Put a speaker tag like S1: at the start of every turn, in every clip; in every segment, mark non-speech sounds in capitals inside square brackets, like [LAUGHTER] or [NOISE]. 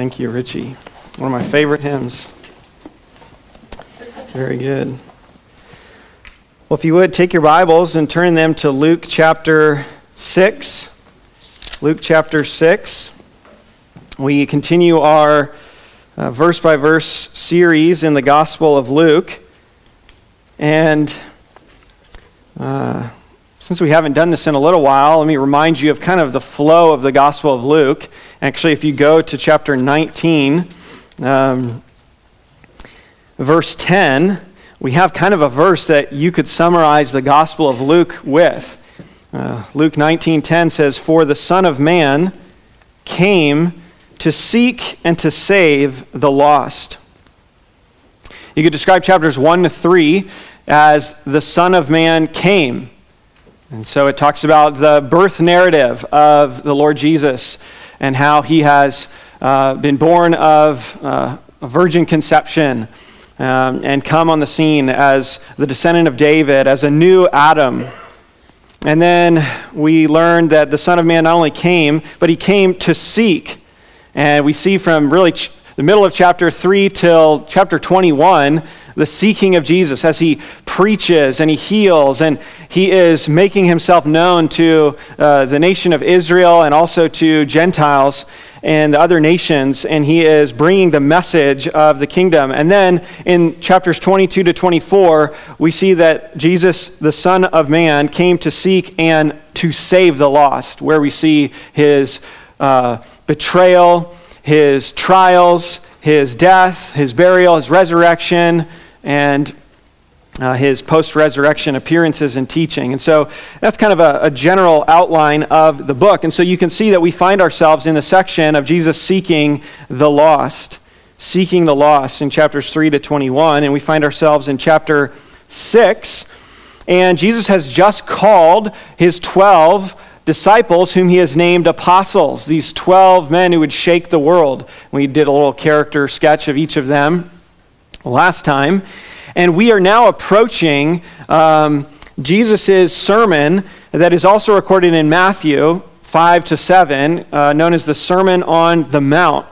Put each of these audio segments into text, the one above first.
S1: Thank you, Richie. One of my favorite hymns. Very good. Well, if you would, take your Bibles and turn them to Luke chapter 6. Luke chapter 6. We continue our verse by verse series in the Gospel of Luke. And uh, since we haven't done this in a little while, let me remind you of kind of the flow of the Gospel of Luke. Actually, if you go to chapter 19, um, verse 10, we have kind of a verse that you could summarize the Gospel of Luke with. Uh, Luke 19:10 says, "For the Son of Man came to seek and to save the lost." You could describe chapters 1 to 3 as the Son of Man came. And so it talks about the birth narrative of the Lord Jesus and how he has uh, been born of uh, a virgin conception um, and come on the scene as the descendant of David, as a new Adam. And then we learn that the Son of Man not only came, but he came to seek. And we see from really the middle of chapter 3 till chapter 21 the seeking of Jesus as he preaches and he heals and he is making himself known to uh, the nation of Israel and also to Gentiles and other nations, and he is bringing the message of the kingdom. And then in chapters 22 to 24, we see that Jesus, the Son of Man, came to seek and to save the lost, where we see his uh, betrayal, his trials, his death, his burial, his resurrection, and uh, his post resurrection appearances and teaching. And so that's kind of a, a, general outline of the book. And so you can see that we find ourselves in the section of Jesus seeking the lost, seeking the lost in chapters 3 to 21. And we find ourselves in chapter 6. And Jesus has just called his 12 disciples, whom he has named apostles, these 12 men who would shake the world. We did a little character sketch of each of them last time. And we are now approaching um, Jesus' sermon that is also recorded in Matthew 5 to 7, uh, known as the Sermon on the Mount,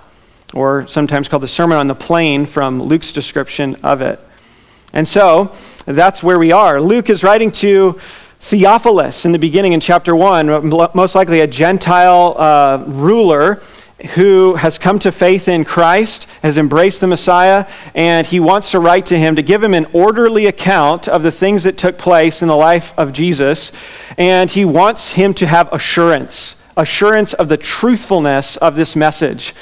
S1: or sometimes called the Sermon on the Plain from Luke's description of it. And so that's where we are. Luke is writing to Theophilus in the beginning in chapter 1, most likely a Gentile uh, ruler who has come to faith in Christ, has embraced the Messiah, and he wants to write to him to give him an orderly account of the things that took place in the life of Jesus. And he wants him to have assurance assurance of the truthfulness of this message,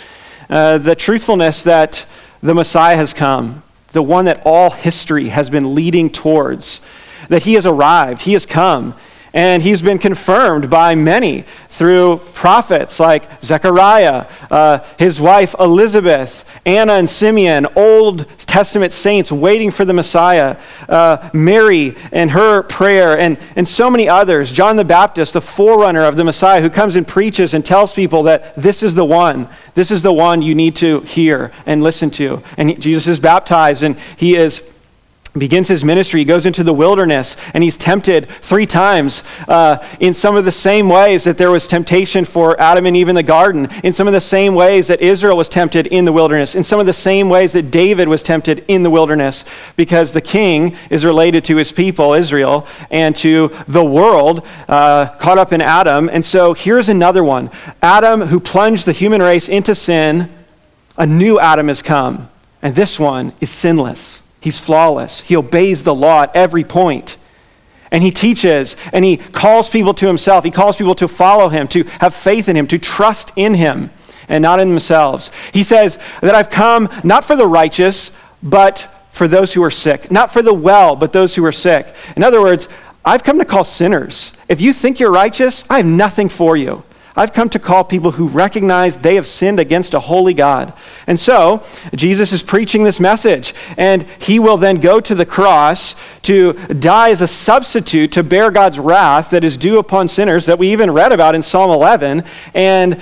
S1: uh, the truthfulness that the Messiah has come, the one that all history has been leading towards, that he has arrived, he has come. And he's been confirmed by many through prophets like Zechariah, uh, his wife Elizabeth, Anna and Simeon, Old Testament saints waiting for the Messiah, uh, Mary and her prayer, and, and so many others. John the Baptist, the forerunner of the Messiah, who comes and preaches and tells people that this is the one. This is the one you need to hear and listen to. And he, Jesus is baptized, and he is begins his ministry. He goes into the wilderness and he's tempted three times uh, in some of the same ways that there was temptation for Adam and Eve in the garden, in some of the same ways that Israel was tempted in the wilderness, in some of the same ways that David was tempted in the wilderness, because the king is related to his people, Israel, and to the world uh, caught up in Adam. And so here's another one Adam, who plunged the human race into sin, a new Adam has come, and this one is sinless. He's flawless. He obeys the law at every point. And he teaches and he calls people to himself. He calls people to follow him, to have faith in him, to trust in him and not in themselves. He says that I've come not for the righteous, but for those who are sick. Not for the well, but those who are sick. In other words, I've come to call sinners. If you think you're righteous, I have nothing for you. I've come to call people who recognize they have sinned against a holy God. And so, Jesus is preaching this message, and he will then go to the cross to die as a substitute to bear God's wrath that is due upon sinners that we even read about in Psalm 11. And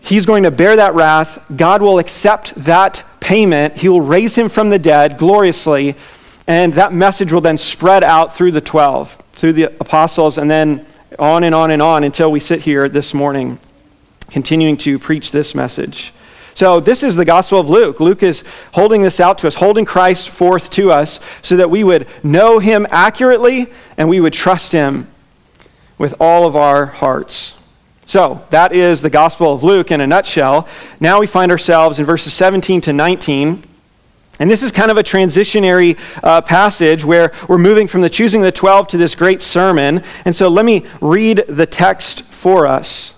S1: he's going to bear that wrath. God will accept that payment. He will raise him from the dead gloriously. And that message will then spread out through the 12, through the apostles, and then on and on and on until we sit here this morning continuing to preach this message. So, this is the Gospel of Luke. Luke is holding this out to us, holding Christ forth to us so that we would know him accurately and we would trust him with all of our hearts. So, that is the Gospel of Luke in a nutshell. Now we find ourselves in verses 17 to 19. And this is kind of a transitionary uh, passage where we're moving from the choosing the 12 to this great sermon. And so let me read the text for us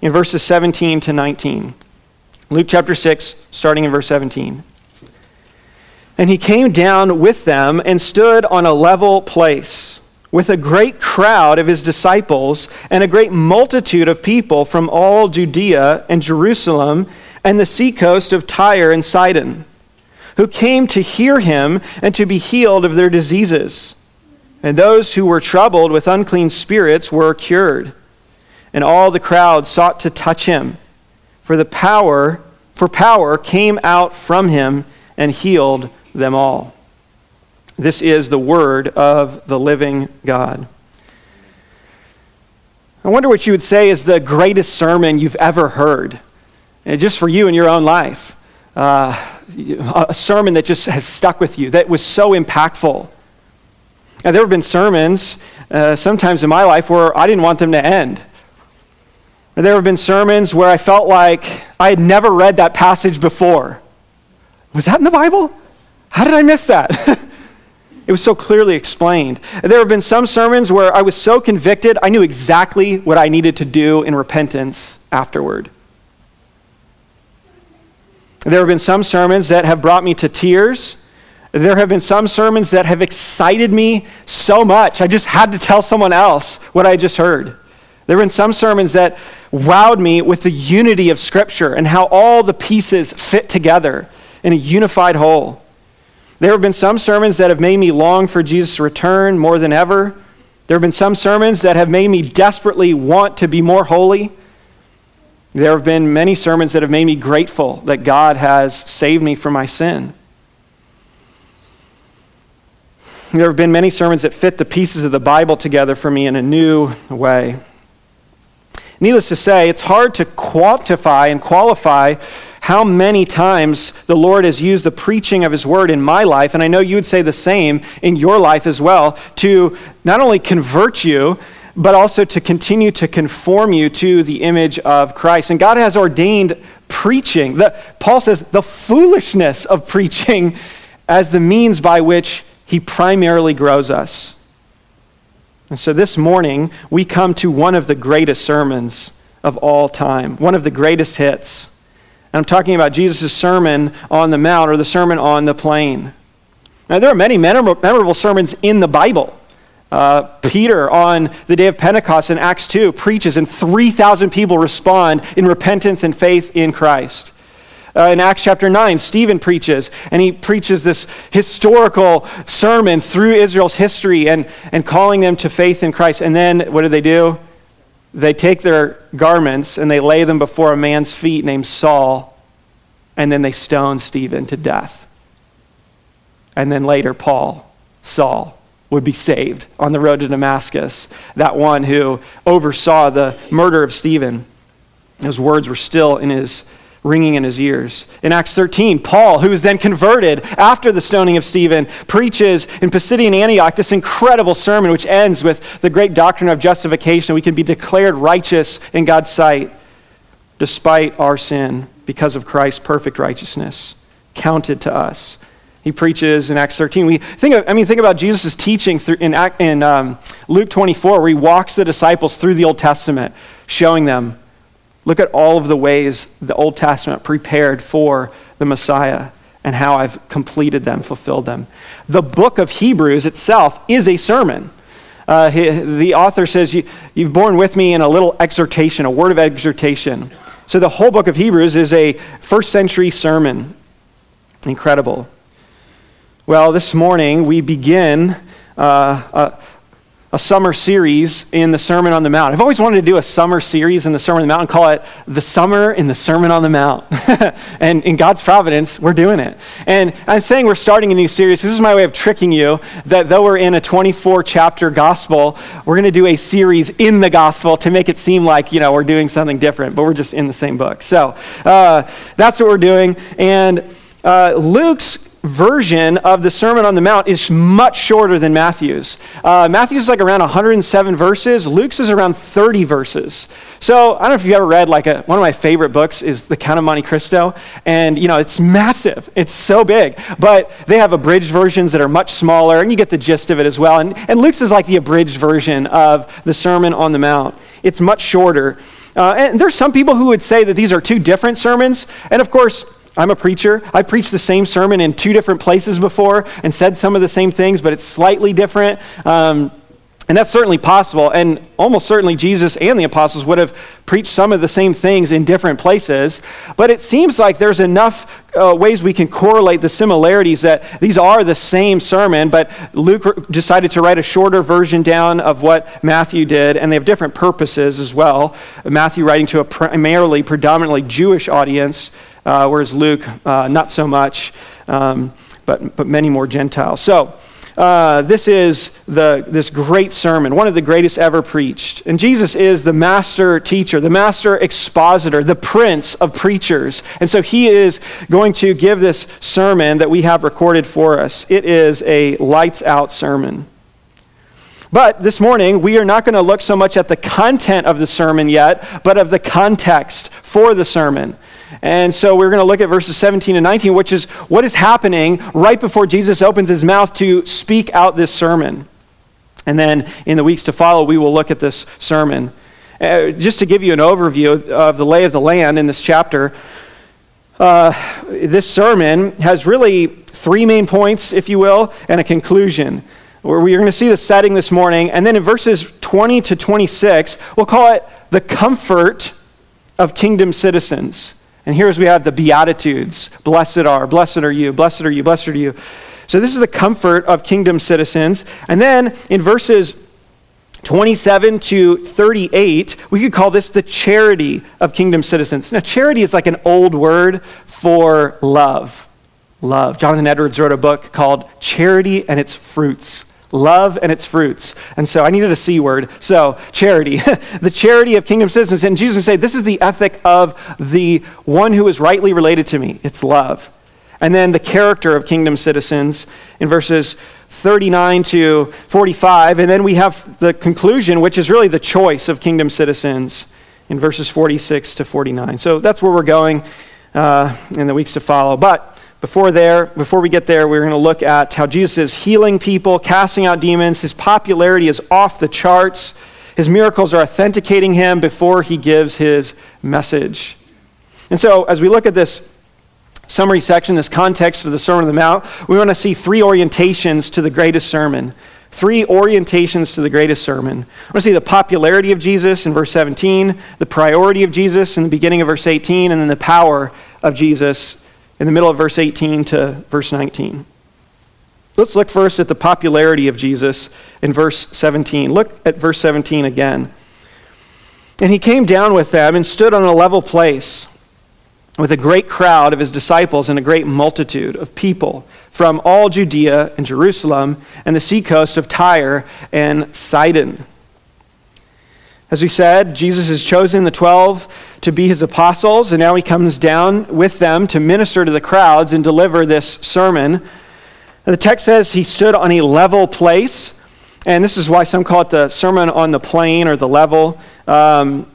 S1: in verses 17 to 19. Luke chapter 6, starting in verse 17. And he came down with them and stood on a level place with a great crowd of his disciples and a great multitude of people from all Judea and Jerusalem and the seacoast of Tyre and Sidon, who came to hear him and to be healed of their diseases. And those who were troubled with unclean spirits were cured. And all the crowd sought to touch him for the power, for power came out from him and healed them all. This is the word of the living God. I wonder what you would say is the greatest sermon you've ever heard, and just for you in your own life. Uh, a sermon that just has stuck with you, that was so impactful. Now, there have been sermons uh, sometimes in my life where I didn't want them to end. There have been sermons where I felt like I had never read that passage before. Was that in the Bible? How did I miss that? [LAUGHS] it was so clearly explained. There have been some sermons where I was so convicted, I knew exactly what I needed to do in repentance afterward. There have been some sermons that have brought me to tears. There have been some sermons that have excited me so much, I just had to tell someone else what I just heard. There have been some sermons that wowed me with the unity of Scripture and how all the pieces fit together in a unified whole. There have been some sermons that have made me long for Jesus' return more than ever. There have been some sermons that have made me desperately want to be more holy. There have been many sermons that have made me grateful that God has saved me from my sin. There have been many sermons that fit the pieces of the Bible together for me in a new way. Needless to say, it's hard to quantify and qualify how many times the Lord has used the preaching of His word in my life, and I know you would say the same in your life as well, to not only convert you, but also to continue to conform you to the image of Christ. And God has ordained preaching. The, Paul says the foolishness of preaching as the means by which He primarily grows us. And so this morning, we come to one of the greatest sermons of all time, one of the greatest hits. And I'm talking about Jesus' sermon on the Mount or the sermon on the plain. Now, there are many memorable sermons in the Bible. Uh, Peter, on the day of Pentecost in Acts 2, preaches, and 3,000 people respond in repentance and faith in Christ. Uh, in Acts chapter 9, Stephen preaches, and he preaches this historical sermon through Israel's history and, and calling them to faith in Christ. And then what do they do? They take their garments and they lay them before a man's feet named Saul, and then they stone Stephen to death. And then later, Paul, Saul, would be saved on the road to Damascus, that one who oversaw the murder of Stephen. His words were still in his ringing in his ears. In Acts 13, Paul, who was then converted after the stoning of Stephen, preaches in Pisidian Antioch this incredible sermon, which ends with the great doctrine of justification. We can be declared righteous in God's sight despite our sin because of Christ's perfect righteousness counted to us. He preaches in Acts 13. We think of, I mean, think about Jesus' teaching in, in um, Luke 24, where he walks the disciples through the Old Testament, showing them Look at all of the ways the Old Testament prepared for the Messiah and how I've completed them, fulfilled them. The book of Hebrews itself is a sermon. Uh, he, the author says, you, You've borne with me in a little exhortation, a word of exhortation. So the whole book of Hebrews is a first century sermon. Incredible. Well, this morning we begin uh, uh, a summer series in the Sermon on the Mount. I've always wanted to do a summer series in the Sermon on the Mount and call it The Summer in the Sermon on the Mount. [LAUGHS] and in God's providence, we're doing it. And I'm saying we're starting a new series. This is my way of tricking you that though we're in a 24 chapter gospel, we're going to do a series in the gospel to make it seem like, you know, we're doing something different, but we're just in the same book. So uh, that's what we're doing. And uh, Luke's version of the Sermon on the Mount is much shorter than Matthew's. Uh, Matthew's is like around 107 verses. Luke's is around 30 verses. So I don't know if you've ever read like a, one of my favorite books is The Count of Monte Cristo, and you know it's massive. It's so big, but they have abridged versions that are much smaller, and you get the gist of it as well. And, and Luke's is like the abridged version of the Sermon on the Mount. It's much shorter. Uh, and there's some people who would say that these are two different sermons, and of course I'm a preacher. I've preached the same sermon in two different places before and said some of the same things, but it's slightly different. Um, and that's certainly possible. And almost certainly Jesus and the apostles would have preached some of the same things in different places. But it seems like there's enough uh, ways we can correlate the similarities that these are the same sermon, but Luke decided to write a shorter version down of what Matthew did, and they have different purposes as well. Matthew writing to a primarily, predominantly Jewish audience uh, whereas Luke, uh, not so much, um, but, but many more Gentiles. So, uh, this is the, this great sermon, one of the greatest ever preached. And Jesus is the master teacher, the master expositor, the prince of preachers. And so he is going to give this sermon that we have recorded for us. It is a lights out sermon. But this morning, we are not going to look so much at the content of the sermon yet, but of the context for the sermon. And so we're going to look at verses 17 and 19, which is what is happening right before Jesus opens his mouth to speak out this sermon. And then in the weeks to follow, we will look at this sermon. Uh, just to give you an overview of the lay of the land in this chapter, uh, this sermon has really three main points, if you will, and a conclusion. Where we are going to see the setting this morning. And then in verses 20 to 26, we'll call it the comfort of kingdom citizens. And here's we have the Beatitudes Blessed are, blessed are you, blessed are you, blessed are you. So this is the comfort of kingdom citizens. And then in verses 27 to 38, we could call this the charity of kingdom citizens. Now, charity is like an old word for love. Love. Jonathan Edwards wrote a book called Charity and Its Fruits love and its fruits. And so I needed a C word. So, charity. [LAUGHS] the charity of kingdom citizens. And Jesus said, This is the ethic of the one who is rightly related to me. It's love. And then the character of kingdom citizens in verses 39 to 45. And then we have the conclusion, which is really the choice of kingdom citizens in verses 46 to 49. So that's where we're going uh, in the weeks to follow. But before there, before we get there, we're going to look at how Jesus is healing people, casting out demons. His popularity is off the charts. His miracles are authenticating him before he gives his message. And so, as we look at this summary section, this context of the Sermon on the Mount, we want to see three orientations to the greatest sermon. Three orientations to the greatest sermon. I want to see the popularity of Jesus in verse 17, the priority of Jesus in the beginning of verse 18, and then the power of Jesus in the middle of verse 18 to verse 19. Let's look first at the popularity of Jesus in verse 17. Look at verse 17 again. And he came down with them and stood on a level place with a great crowd of his disciples and a great multitude of people from all Judea and Jerusalem and the seacoast of Tyre and Sidon. As we said, Jesus has chosen the 12 to be his apostles, and now he comes down with them to minister to the crowds and deliver this sermon. The text says he stood on a level place, and this is why some call it the Sermon on the Plain or the level. Um,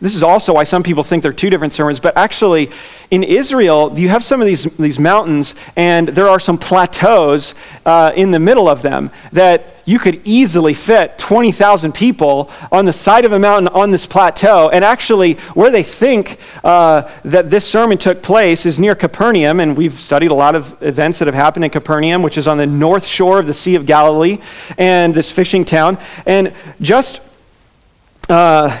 S1: this is also why some people think they're two different sermons, but actually, in Israel, you have some of these, these mountains, and there are some plateaus uh, in the middle of them that you could easily fit 20,000 people on the side of a mountain on this plateau. And actually, where they think uh, that this sermon took place is near Capernaum, and we've studied a lot of events that have happened in Capernaum, which is on the north shore of the Sea of Galilee, and this fishing town. And just uh,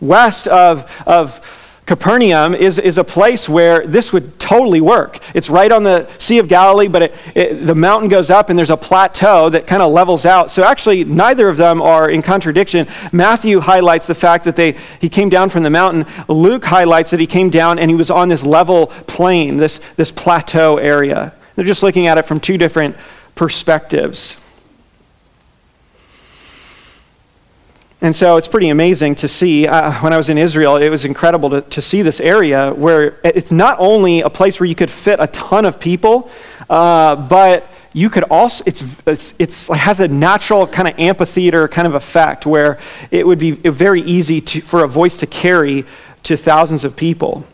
S1: west of, of Capernaum is, is a place where this would totally work. It's right on the Sea of Galilee, but it, it, the mountain goes up and there's a plateau that kind of levels out. So actually, neither of them are in contradiction. Matthew highlights the fact that they, he came down from the mountain. Luke highlights that he came down and he was on this level plain, this, this plateau area. They're just looking at it from two different perspectives. And so it's pretty amazing to see. Uh, when I was in Israel, it was incredible to, to see this area where it's not only a place where you could fit a ton of people, uh, but you could also, it's, it's, it's, it has a natural kind of amphitheater kind of effect where it would be very easy to, for a voice to carry to thousands of people.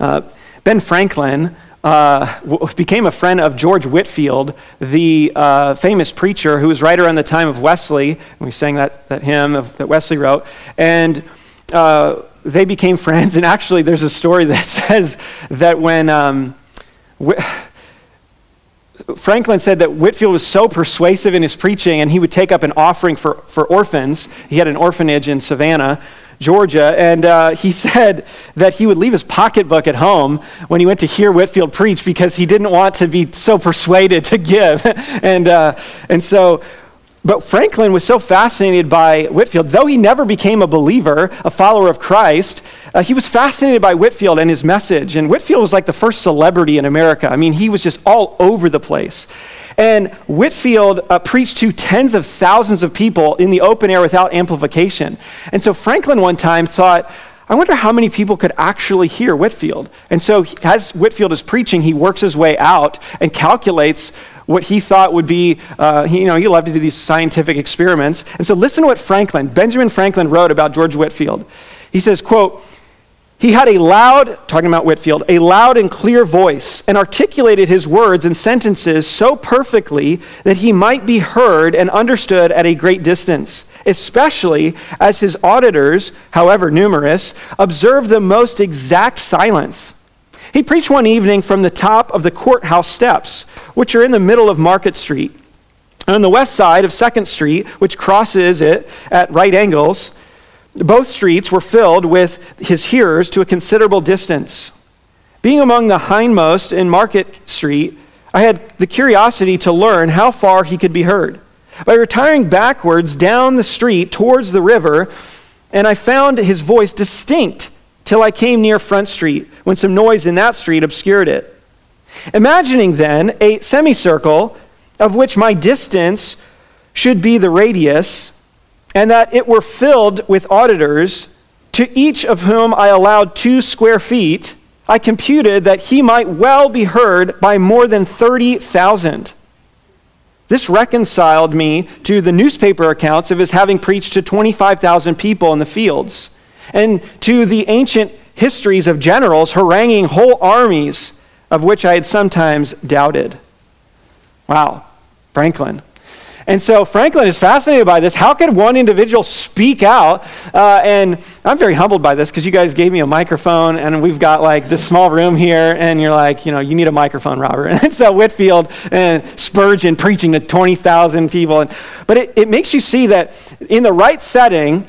S1: Uh, ben Franklin uh, became a friend of George Whitefield, the uh, famous preacher who was right around the time of Wesley. And We sang that, that hymn of, that Wesley wrote. And uh, they became [LAUGHS] friends. And actually, there's a story that [LAUGHS] says that when um, Franklin said that Whitefield was so persuasive in his preaching, and he would take up an offering for, for orphans. He had an orphanage in Savannah. Georgia, and uh, he [LAUGHS] said that he would leave his pocketbook at home when he went to hear Whitefield preach because he didn't want to be so persuaded to give. [LAUGHS] and, uh, and so, but Franklin was so fascinated by Whitefield, though he never became a believer, a follower of Christ, uh, he was fascinated by Whitefield and his message. And Whitefield was like the first celebrity in America. I mean, he was just all over the place. And Whitefield uh, preached to tens of thousands of people in the open air without amplification. And so Franklin one time thought, I wonder how many people could actually hear Whitefield. And so, as Whitefield is preaching, he works his way out and calculates what he thought would be, uh, he, you know, he loved to do these scientific experiments. And so, listen to what Franklin, Benjamin Franklin, wrote about George Whitefield. He says, quote, he had a loud, talking about Whitefield, a loud and clear voice and articulated his words and sentences so perfectly that he might be heard and understood at a great distance, especially as his auditors, however numerous, observed the most exact silence. He preached one evening from the top of the courthouse steps, which are in the middle of Market Street. and on the west side of 2nd Street, which crosses it at right angles, both streets were filled with his hearers to a considerable distance. Being among the hindmost in Market Street, I had the curiosity to learn how far he could be heard. By retiring backwards down the street towards the river, and I found his voice distinct till I came near Front Street, when some noise in that street obscured it. Imagining then a semicircle of which my distance should be the radius, and that it were filled with auditors, to each of whom I allowed two square feet, I computed that he might well be heard by more than 30,000. This reconciled me to the newspaper accounts of his having preached to 25,000 people in the fields, and to the ancient histories of generals haranguing whole armies, of which I had sometimes doubted. Wow, Franklin. And so Franklin is fascinated by this. How could one individual speak out? Uh, and I'm very humbled by this because you guys gave me a microphone, and we've got like this small room here, and you're like, you know, you need a microphone, Robert. [LAUGHS] And so Whitefield and Spurgeon preaching to 20,000 people. And, but it, it makes you see that in the right setting,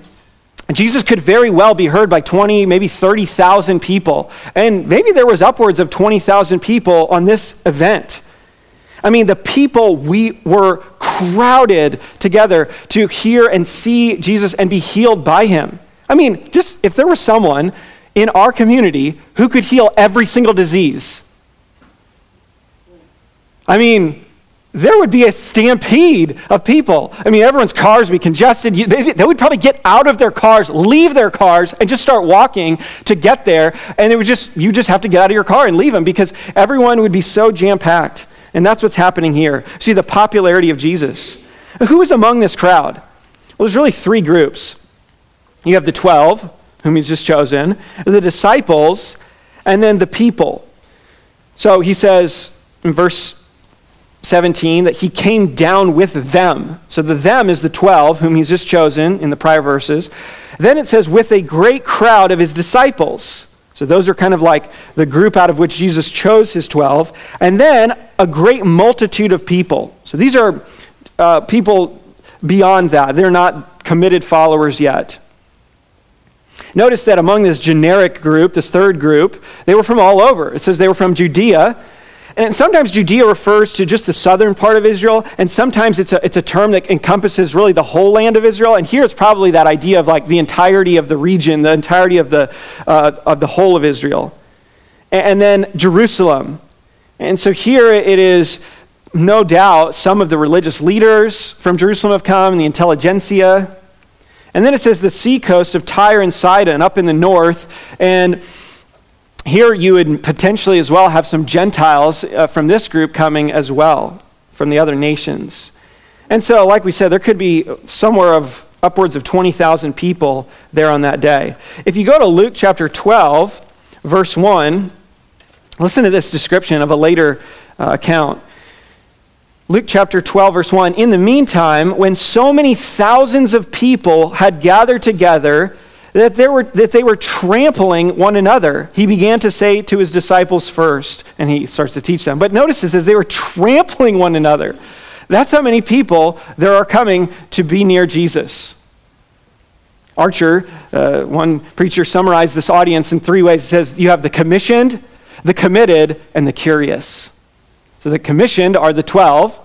S1: Jesus could very well be heard by 20, maybe 30,000 people. And maybe there was upwards of 20,000 people on this event. I mean, the people we were crowded together to hear and see Jesus and be healed by him. I mean, just if there was someone in our community who could heal every single disease, I mean, there would be a stampede of people. I mean, everyone's cars would be congested. They, they, would probably get out of their cars, leave their cars, and just start walking to get there. And it would just, you just have to get out of your car and leave them because everyone would be so jam packed. And that's what's happening here. See the popularity of Jesus. Who is among this crowd? Well, there's really three groups. You have the 12, whom he's just chosen, the disciples, and then the people. So he says in verse 17 that he came down with them. So the them is the 12, whom he's just chosen in the prior verses. Then it says, with a great crowd of his disciples. So those are kind of like the group out of which Jesus chose his 12. And then a great multitude of people. So these are uh, people beyond that. They're not committed followers yet. Notice that among this generic group, this third group, they were from all over. It says they were from Judea. And sometimes Judea refers to just the southern part of Israel, and sometimes it's a, it's a term that encompasses really the whole land of Israel. And here it's probably that idea of like the entirety of the region, the entirety of the, uh, of the whole of Israel. And, and then Jerusalem. And so here it is no doubt some of the religious leaders from Jerusalem have come, and the intelligentsia. And then it says the seacoast of Tyre and Sidon up in the north. And here you would potentially as well have some Gentiles uh, from this group coming as well, from the other nations. And so, like we said, there could be somewhere of upwards of 20,000 people there on that day. If you go to Luke chapter 12, verse 1, listen to this description of a later uh, account. Luke chapter 12, verse 1 In the meantime, when so many thousands of people had gathered together that they, were, that they were trampling one another, he began to say to his disciples first, and he starts to teach them. But notice this as they were trampling one another. That's how many people there are coming to be near Jesus. Archer, uh, one preacher, summarized this audience in three ways. He says, You have the commissioned, the committed, and the curious. So the commissioned are the 12.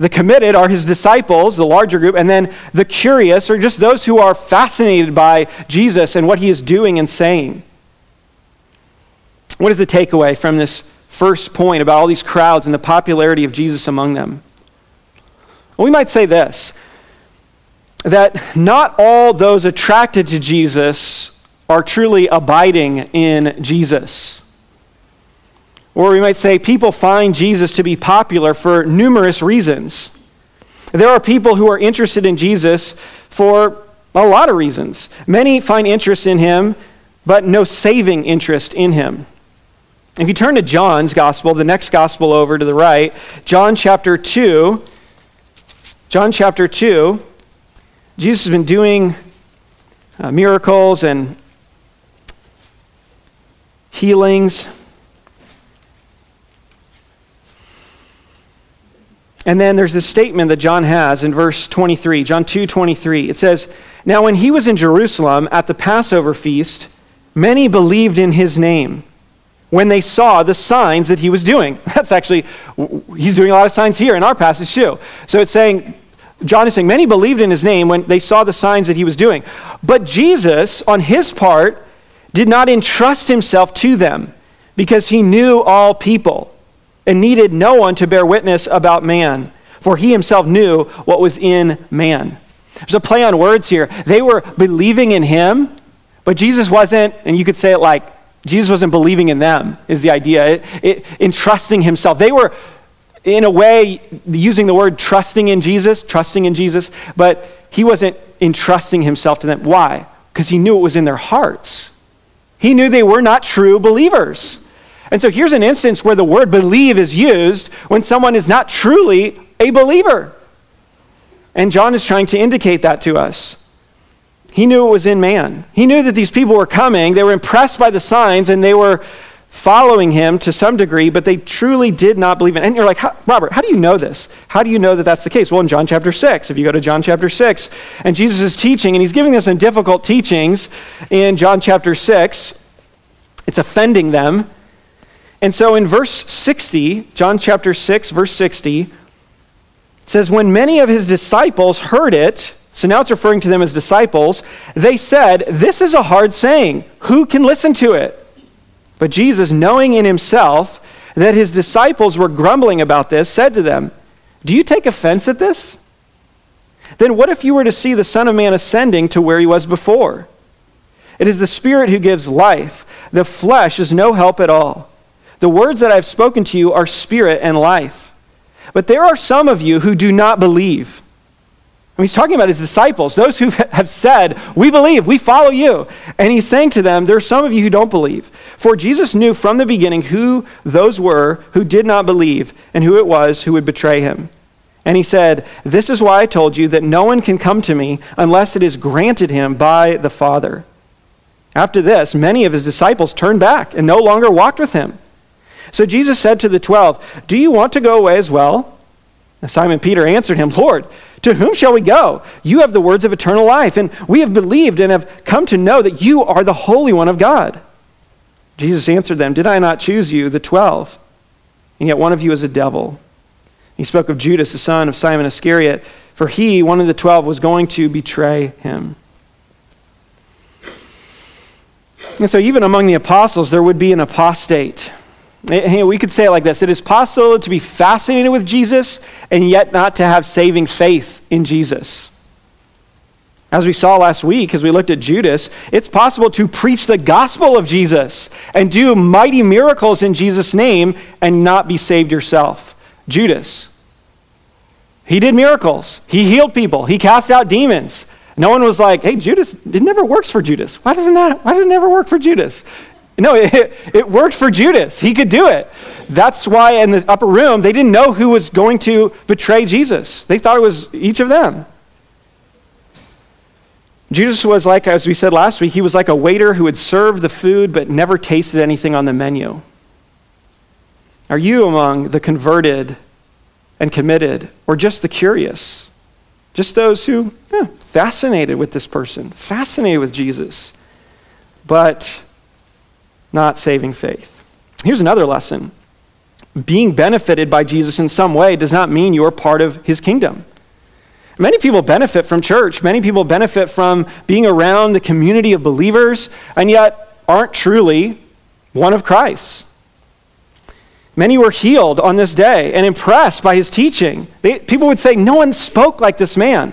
S1: The committed are his disciples, the larger group, and then the curious are just those who are fascinated by Jesus and what he is doing and saying. What is the takeaway from this first point about all these crowds and the popularity of Jesus among them? Well, we might say this that not all those attracted to Jesus are truly abiding in Jesus. Or we might say people find Jesus to be popular for numerous reasons. There are people who are interested in Jesus for a lot of reasons. Many find interest in him, but no saving interest in him. If you turn to John's gospel, the next gospel over to the right, John chapter 2, John chapter 2, Jesus has been doing uh, miracles and healings And then there's this statement that John has in verse 23, John 2 23. It says, Now when he was in Jerusalem at the Passover feast, many believed in his name when they saw the signs that he was doing. [LAUGHS] That's actually, he's doing a lot of signs here in our passage too. So it's saying, John is saying, many believed in his name when they saw the signs that he was doing. But Jesus, on his part, did not entrust himself to them because he knew all people and needed no one to bear witness about man, for he himself knew what was in man. There's a play on words here. They were believing in him, but Jesus wasn't, and you could say it like, Jesus wasn't believing in them, is the idea. It, it, entrusting himself. They were, in a way, using the word trusting in Jesus, trusting in Jesus, but he wasn't entrusting himself to them. Why? Because he knew it was in their hearts. He knew they were not true believers. And so here's an instance where the word believe is used when someone is not truly a believer. And John is trying to indicate that to us. He knew it was in man. He knew that these people were coming. They were impressed by the signs and they were following him to some degree, but they truly did not believe in. And you're like, Robert, how do you know this? How do you know that that's the case? Well, in John chapter 6, if you go to John chapter 6, and Jesus is teaching, and he's giving them some difficult teachings in John chapter 6, it's offending them. And so in verse 60, John chapter 6, verse 60, says, When many of his disciples heard it, so now it's referring to them as disciples, they said, This is a hard saying. Who can listen to it? But Jesus, knowing in himself that his disciples were grumbling about this, said to them, Do you take offense at this? Then what if you were to see the Son of Man ascending to where he was before? It is the Spirit who gives life, the flesh is no help at all. The words that I've spoken to you are spirit and life. But there are some of you who do not believe. And he's talking about his disciples, those who [LAUGHS] have said, We believe, we follow you. And he's saying to them, There are some of you who don't believe. For Jesus knew from the beginning who those were who did not believe and who it was who would betray him. And he said, This is why I told you that no one can come to me unless it is granted him by the Father. After this, many of his disciples turned back and no longer walked with him. So Jesus said to the twelve, Do you want to go away as well? Simon Peter answered him, Lord, to whom shall we go? You have the words of eternal life, and we have believed and have come to know that you are the Holy One of God. Jesus answered them, Did I not choose you, the twelve? And yet one of you is a devil. He spoke of Judas, the son of Simon Iscariot, for he, one of the twelve, was going to betray him. And so, even among the apostles, there would be an apostate Eh, we could say it like this It is possible to be fascinated with Jesus and yet not to have saving faith in Jesus. As we saw last week, as we looked at Judas, it's possible to preach the gospel of Jesus and do mighty miracles in Jesus' name and not be saved yourself. Judas. He did miracles, he healed people, he cast out demons. No one was like, hey, Judas, it never works for Judas. Why doesn't that, why does it never work for Judas? No, [LAUGHS] it, it worked for Judas. He could do it. That's why in the upper room, they didn't know who was going to betray Jesus. They thought it was each of them. Jesus was like, as we said last week, he was like a waiter who had served the food but never tasted anything on the menu. Are you among the converted and committed, or just the curious? Just those who, yeah, fascinated with this person, fascinated with Jesus, but not saving faith. Here's another lesson being benefited by Jesus in some way does not mean you're part of his kingdom. Many people benefit from church, many people benefit from being around the community of believers, and yet aren't truly one of Christ. Many were healed on this day and impressed by his teaching. They, people would say, No one spoke like this man,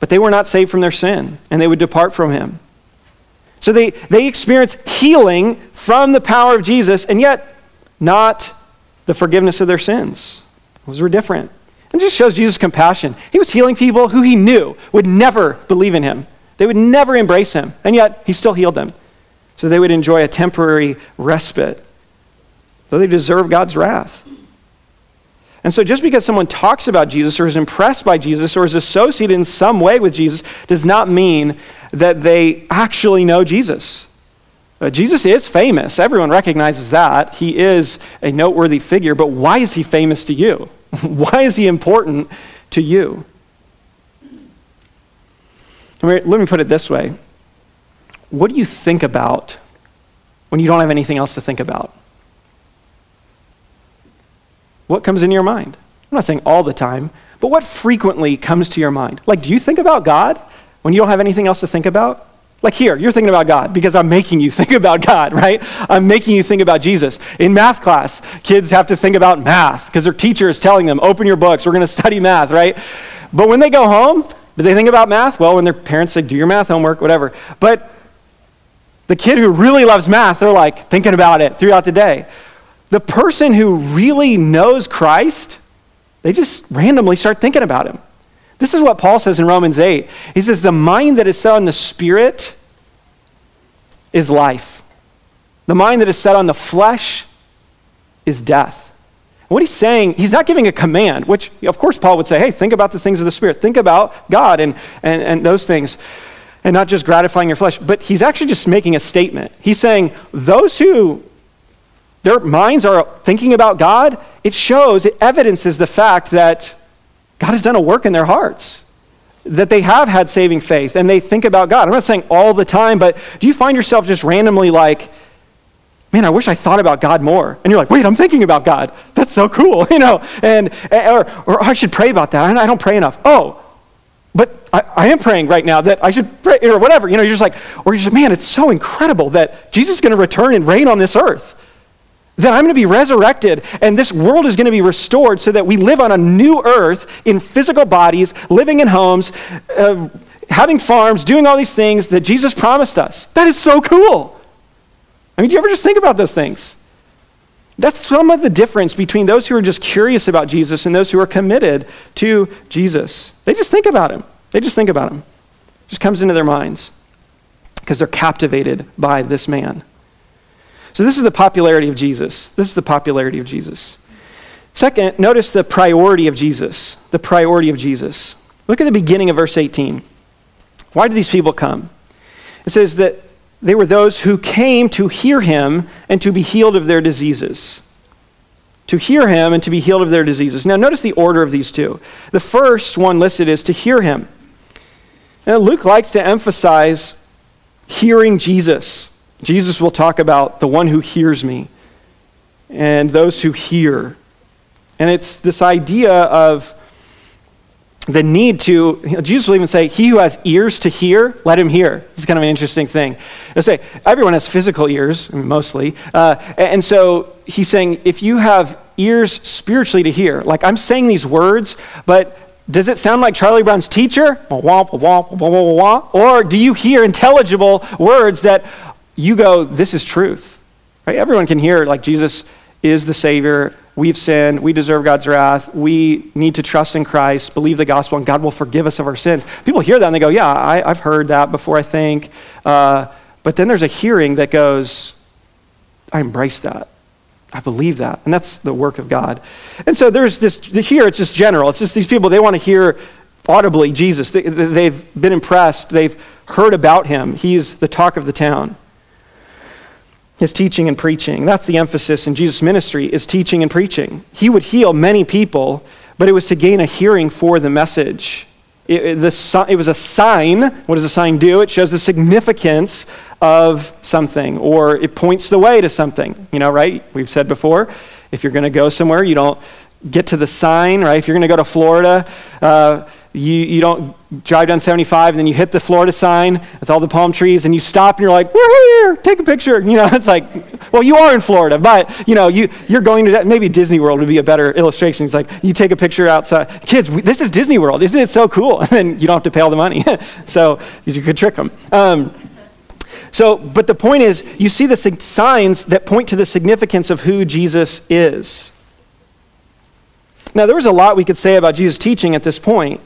S1: but they were not saved from their sin, and they would depart from him. So they, they experience healing from the power of Jesus, and yet not the forgiveness of their sins. Those were different. And just shows Jesus' compassion. He was healing people who he knew would never believe in him. They would never embrace him, and yet he still healed them. So they would enjoy a temporary respite, though they deserve God's wrath. And so, just because someone talks about Jesus or is impressed by Jesus or is associated in some way with Jesus does not mean that they actually know Jesus. Uh, Jesus is famous. Everyone recognizes that. He is a noteworthy figure, but why is he famous to you? [LAUGHS] why is he important to you? Let me put it this way What do you think about when you don't have anything else to think about? What comes into your mind? I'm not saying all the time, but what frequently comes to your mind? Like, do you think about God when you don't have anything else to think about? Like here, you're thinking about God because I'm making you [LAUGHS] think about God, right? I'm making you think about Jesus. In math class, kids have to think about math because their teacher is telling them, open your books, we're going to study math, right? But when they go home, do they think about math? Well, when their parents say, do your math homework, whatever. But the kid who really loves math, they're like thinking about it throughout the day. The person who really knows Christ, they just randomly start thinking about him. This is what Paul says in Romans 8. He says, The mind that is set on the Spirit is life, the mind that is set on the flesh is death. What he's saying, he's not giving a command, which, of course, Paul would say, hey, think about the things of the Spirit. Think about God and, and, and those things, and not just gratifying your flesh. But he's actually just making a statement. He's saying, those who their minds are thinking about God, it shows, it evidences the fact that God has done a work in their hearts, that they have had saving faith and they think about God. I'm not saying all the time, but do you find yourself just randomly like, man, I wish I thought about God more. And you're like, wait, I'm thinking about God. That's so cool, [LAUGHS] you know, and, eh, or, or I should pray about that. I don't pray enough. Oh, but I, I, am praying right now that I should pray, or whatever. You know, you're just like, or you're just, man, it's so incredible that Jesus is going to return and reign on this earth that I'm going to be resurrected and this world is going to be restored so that we live on a new earth in physical bodies, living in homes, uh, having farms, doing all these things that Jesus promised us. That is so cool. I mean, do you ever just think about those things? That's some of the difference between those who are just curious about Jesus and those who are committed to Jesus. They just think about him. They just think about him. It just comes into their minds because they're captivated by this man. So, this is the popularity of Jesus. This is the popularity of Jesus. Second, notice the priority of Jesus. The priority of Jesus. Look at the beginning of verse 18. Why did these people come? It says that they were those who came to hear him and to be healed of their diseases. to hear him and to be healed of their diseases. Now, notice the order of these two. The first one listed is to hear him. Now, Luke likes to emphasize hearing Jesus. Jesus will talk about the one who hears me and those who hear. And it's this idea of the need to, Jesus will even say, He who has ears to hear, let him hear. It's kind of an interesting thing. He'll say, everyone has physical ears, mostly. Uh, and so he's saying, if you have ears spiritually to hear, like I'm saying these words, but does it sound like Charlie Brown's teacher? Or do you hear intelligible words that you go, this is truth? Right? Everyone can hear, like, Jesus is the Savior. We've sinned. We deserve God's wrath. We need to trust in Christ, believe the gospel, and God will forgive us of our sins. People hear that and they go, Yeah, I, have heard that before, I think. Uh, but then there's a hearing that goes, I embrace that. I believe that. And that's the work of God. And so there's this, here it's just general. It's just these people, they want to hear audibly Jesus. They, they've been impressed, they've heard about him. He's the talk of the town. His teaching and preaching. That's the emphasis in Jesus' ministry is teaching and preaching. He would heal many people, but it was to gain a hearing for the message. It, it, the, it was a sign. What does a sign do? It shows the significance of something or it points the way to something. You know, right? We've said before, if you're going to go somewhere, you don't get to the sign, right? If you're going to go to Florida, uh, you, you don't drive down 75 and then you hit the Florida sign with all the palm trees and you stop and you're like, we're here, take a picture. You know, [LAUGHS] it's like, well, you are in Florida, but, you know, you, you're going to, maybe Disney World would be a better illustration. It's like, you take a picture outside. Kids, this is Disney World. Isn't it so cool? [LAUGHS] And then you don't have to pay all the money. [LAUGHS] so you could trick them. Um, so, but the point is, you see the signs that point to the significance of who Jesus is. Now, there was a lot we could say about Jesus' teaching at this point.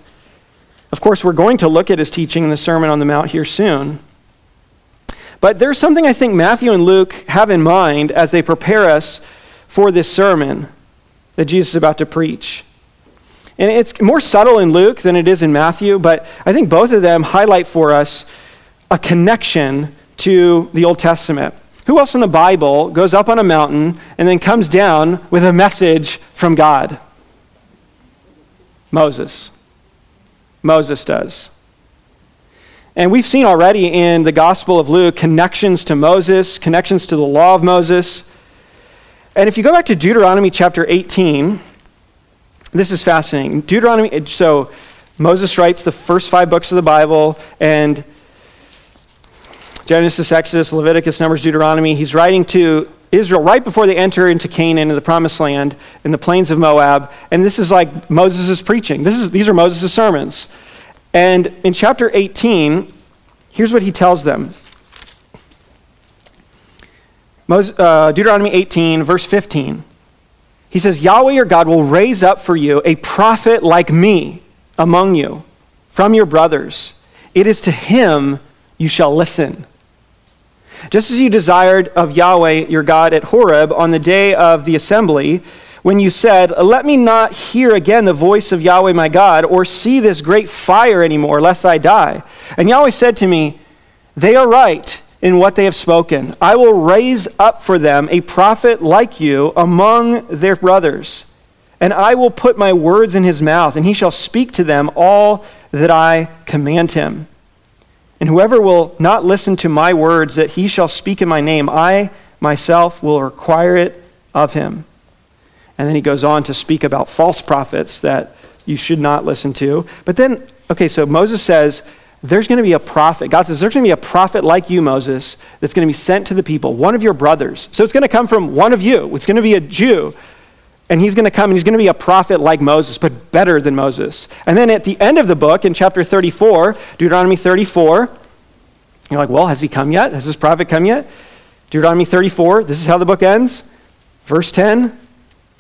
S1: Of course, we're going to look at his teaching in the Sermon on the Mount here soon. But there's something I think Matthew and Luke have in mind as they prepare us for this sermon that Jesus is about to preach. And it's more subtle in Luke than it is in Matthew, but I think both of them highlight for us a connection to the Old Testament. Who else in the Bible goes up on a mountain and then comes down with a message from God? Moses. Moses does. And we've seen already in the Gospel of Luke connections to Moses, connections to the law of Moses. And if you go back to Deuteronomy chapter 18, this is fascinating. Deuteronomy, so Moses writes the first five books of the Bible, and Genesis, Exodus, Leviticus, Numbers, Deuteronomy. He's writing to Israel right before they enter into Canaan in the promised land in the plains of Moab. And this is like Moses is preaching. This is, these are Moses' sermons. And in chapter 18, here's what he tells them uh, Deuteronomy 18, verse 15. He says, Yahweh your God will raise up for you a prophet like me among you from your brothers. It is to him you shall listen. Just as you desired of Yahweh your God at Horeb on the day of the assembly, when you said, Let me not hear again the voice of Yahweh my God, or see this great fire anymore, lest I die. And Yahweh said to me, They are right in what they have spoken. I will raise up for them a prophet like you among their brothers, and I will put my words in his mouth, and he shall speak to them all that I command him. And whoever will not listen to my words that he shall speak in my name, I myself will require it of him. And then he goes on to speak about false prophets that you should not listen to. But then, okay, so Moses says, there's going to be a prophet. God says, there's going to be a prophet like you, Moses, that's going to be sent to the people, one of your brothers. So it's going to come from one of you. It's going to be a Jew and he's going to come and he's going to be a prophet like Moses, but better than Moses. And then at the end of the book, in chapter 34, Deuteronomy 34, you're like, well, has he come yet? Has this prophet come yet? Deuteronomy 34, this is how the book ends. Verse 10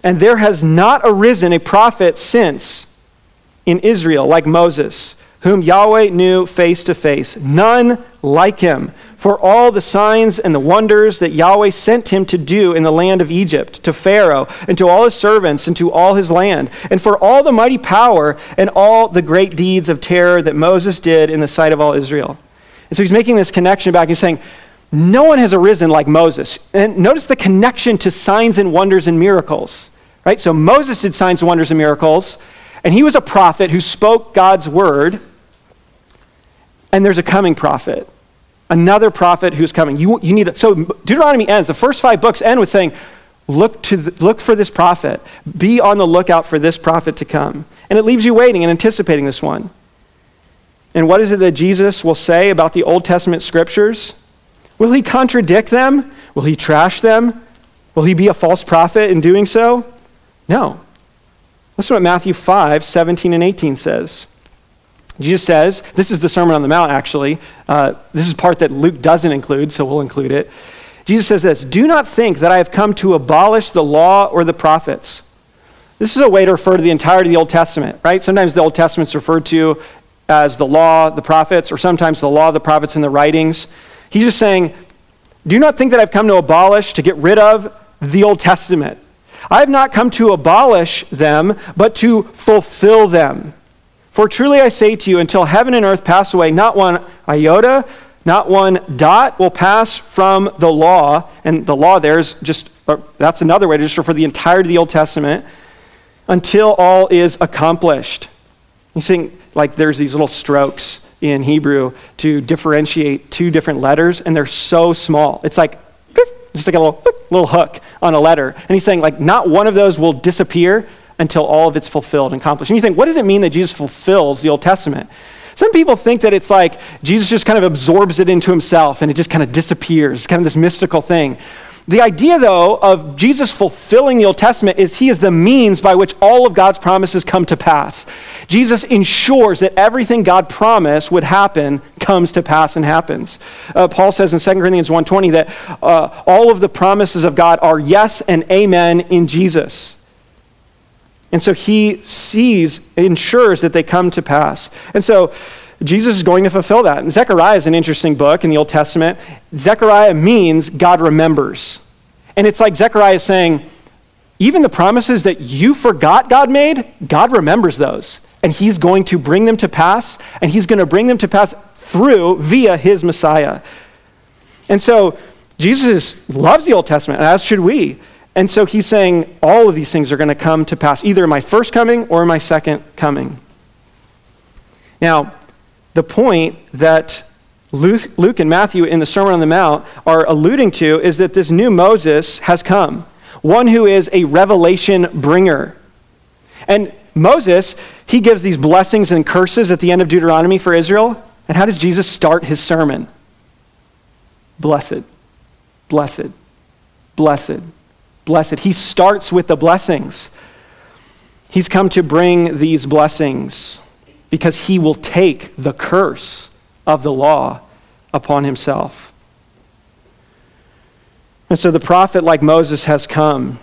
S1: And there has not arisen a prophet since in Israel like Moses whom Yahweh knew face to face, none like him, for all the signs and the wonders that Yahweh sent him to do in the land of Egypt, to Pharaoh, and to all his servants, and to all his land, and for all the mighty power and all the great deeds of terror that Moses did in the sight of all Israel. And so he's making this connection back. He's saying, no one has arisen like Moses. And notice the connection to signs and wonders and miracles Right? So Moses did signs, and wonders, and miracles, and he was a prophet who spoke God's word. And there's a coming prophet, another prophet who's coming. You, you need so Deuteronomy ends. The first five books end with saying, Look, to the, look for this prophet. Be on the lookout for this prophet to come. And it leaves you waiting and anticipating this one. And what is it that Jesus will say about the Old Testament scriptures? Will he contradict them? Will he trash them? Will he be a false prophet in doing so? No. Listen to what Matthew 5 17 and 18 says. Jesus says, this is the Sermon on the Mount, actually. Uh, this is part that Luke doesn't include, so we'll include it. Jesus says this Do not think that I have come to abolish the law or the prophets. This is a way to refer to the entirety of the Old Testament, right? Sometimes the Old Testament is referred to as the law, the prophets, or sometimes the law, the prophets, and the writings. He's just saying, Do not think that I've come to abolish, to get rid of the Old Testament. I have not come to abolish them, but to fulfill them. For truly I say to you, until heaven and earth pass away, not one iota not one dot will pass from the law, and the law there is just, uh, that's another way to just refer to the entirety of the Old Testament, until all is accomplished. You see, like there's these little strokes in Hebrew to differentiate two different letters, and they're so small. It's like, just like a little, little hook on a letter. And he's saying, like, not one of those will disappear until all of it's fulfilled and accomplished. And you think, what does it mean that Jesus fulfills the Old Testament? Some people think that it's like Jesus just kind of absorbs it into himself and it just kind of disappears, kind of this mystical thing. The idea, though, of Jesus fulfilling the Old Testament is he is the means by which all of God's promises come to pass. Jesus ensures that everything God promised would happen comes to pass and happens. Uh, Paul says in 2 Corinthians 1.20 that uh, all of the promises of God are yes and amen in Jesus. And so he sees, ensures that they come to pass. And so Jesus is going to fulfill that. And Zechariah is an interesting book in the Old Testament. Zechariah means God remembers. And it's like Zechariah is saying, even the promises that you forgot God made, God remembers those. And he's going to bring them to pass, and he's going to bring them to pass through, via his Messiah. And so Jesus loves the Old Testament, as should we. And so he's saying all of these things are going to come to pass, either in my first coming or my second coming. Now, the point that Luke, Luke, and Matthew in the Sermon on the Mount are alluding to is that this new Moses has come, one who is a revelation bringer. And Moses, he gives these blessings and curses at the end of Deuteronomy for Israel. And how does Jesus start his sermon? Blessed, blessed, blessed blessed. He starts with the blessings. He's come to bring these blessings because he will take the curse of the law upon himself. And so the prophet, like Moses, has come.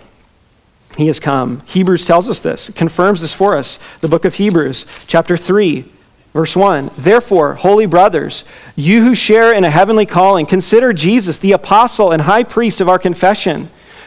S1: He has come. Hebrews tells us this, confirms this for us. The book of Hebrews, chapter 3, verse 1. Therefore, holy brothers, you who share in a heavenly calling, consider Jesus, the apostle and high priest of our confession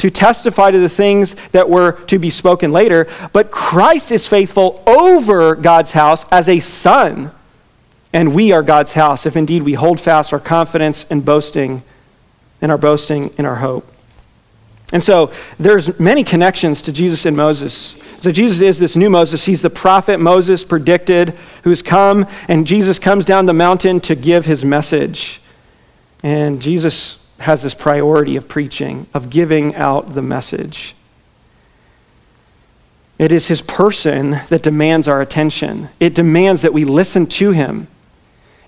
S1: to testify to the things that were to be spoken later, but Christ is faithful over God's house as a son. And we are God's house, if indeed we hold fast our confidence and boasting and our boasting in our hope. And so there's many connections to Jesus and Moses. So Jesus is this new Moses. He's the prophet Moses predicted who's come, and Jesus comes down the mountain to give his message. And Jesus has this priority of preaching, of giving out the message. It is his person that demands our attention. It demands that we listen to him.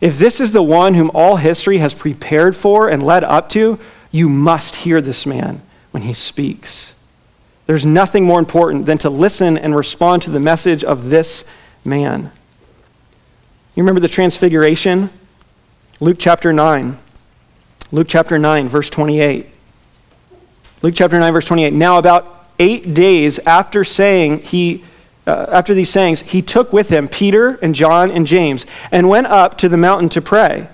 S1: If this is the one whom all history has prepared for and led up to, you must hear this man when he speaks. There's nothing more important than to listen and respond to the message of this man. You remember the transfiguration? Luke chapter 9. Luke chapter 9, verse 28. Luke chapter 9, verse 28. Now, about eight days after saying he uh, after these sayings, he took with him Peter and John and James and went up to the mountain to pray.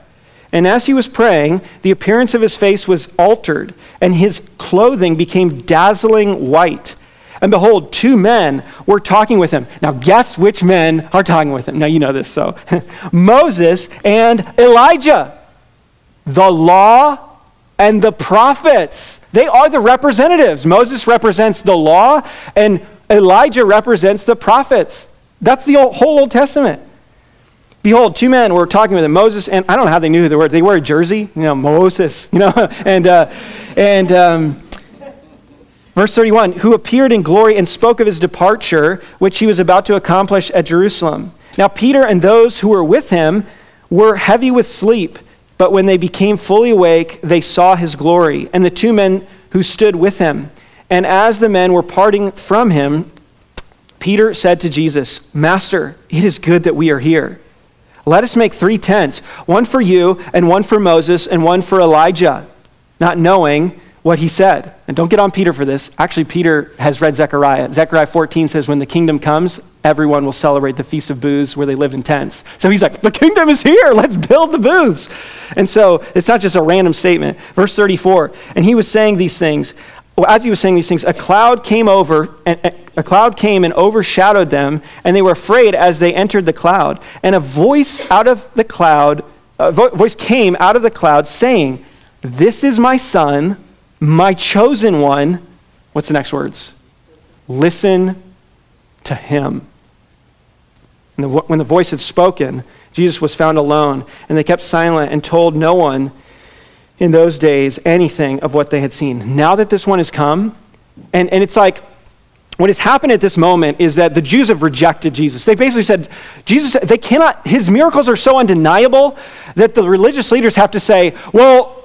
S1: And as he was praying, the appearance of his face was altered, and his clothing became dazzling white. And behold, two men were talking with him. Now, guess which men are talking with him? Now, you know this, so [LAUGHS] Moses and Elijah. The law and the prophets. They are the representatives. Moses represents the law, and Elijah represents the prophets. That's the whole Old Testament. Behold, two men were talking with him, Moses, and I don't know how they knew who they were. They wear a jersey, you know, Moses, [LAUGHS] you know, and, uh, and um, verse 31 who appeared in glory and spoke of his departure, which he was about to accomplish at Jerusalem. Now, Peter and those who were with him were heavy with sleep, but when they became fully awake, they saw his glory, and the two men who stood with him. And as the men were parting from him, Peter said to Jesus, Master, it is good that we are here. Let us make three tents one for you, and one for Moses, and one for Elijah, not knowing what he said. And don't get on Peter for this. Actually, Peter has read Zechariah. Zechariah 14 says, When the kingdom comes, everyone will celebrate the Feast of Booths where they lived in tents. So he's like, The kingdom is here. Let's build the booths. And so it's not just a random statement. Verse 34 And he was saying these things Well, as he was saying these things, a cloud came over, and a cloud came and overshadowed them, and they were afraid as they entered the cloud. And a voice out of the cloud, a voice came out of the cloud saying, This is my son, my chosen one. What's the next words? Listen to him. And the, when the voice had spoken, Jesus was found alone, and they kept silent and told no one in those days anything of what they had seen. Now that this one has come, and, and it's like, what has happened at this moment is that the Jews have rejected Jesus. They basically said, Jesus, they cannot, his miracles are so undeniable that the religious leaders have to say, well,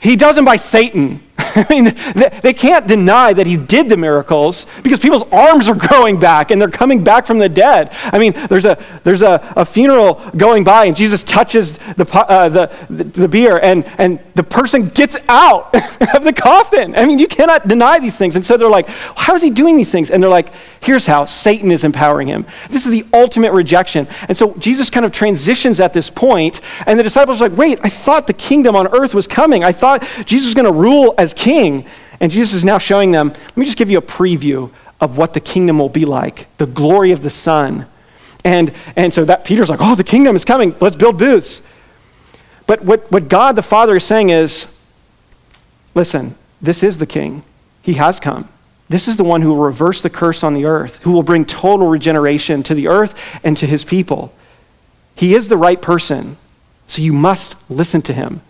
S1: he does them by Satan. [LAUGHS] I mean, they can't deny that he did the miracles because people's arms are [LAUGHS] growing back and they're coming back from the dead. I mean, there's a, there's a, a funeral going by and Jesus touches the, uh, the, the, the bier and, and the person gets out [LAUGHS] of the coffin. I mean, you cannot deny these things. And so they're like, how is he doing these things? And they're like, here's how Satan is empowering him. This is the ultimate rejection. And so Jesus kind of transitions at this point, and the disciples are like, wait, I thought the kingdom on earth was coming. I thought Jesus was going to rule as king. And Jesus is now showing them, let me just give you a preview of what the kingdom will be like the glory of the Son. And, and so that Peter's like, oh, the kingdom is coming. Let's build booths. But what, what God the Father is saying is, listen, this is the king. He has come. This is the one who will reverse the curse on the earth, who will bring total regeneration to the earth and to his people. He is the right person, so you must listen to him.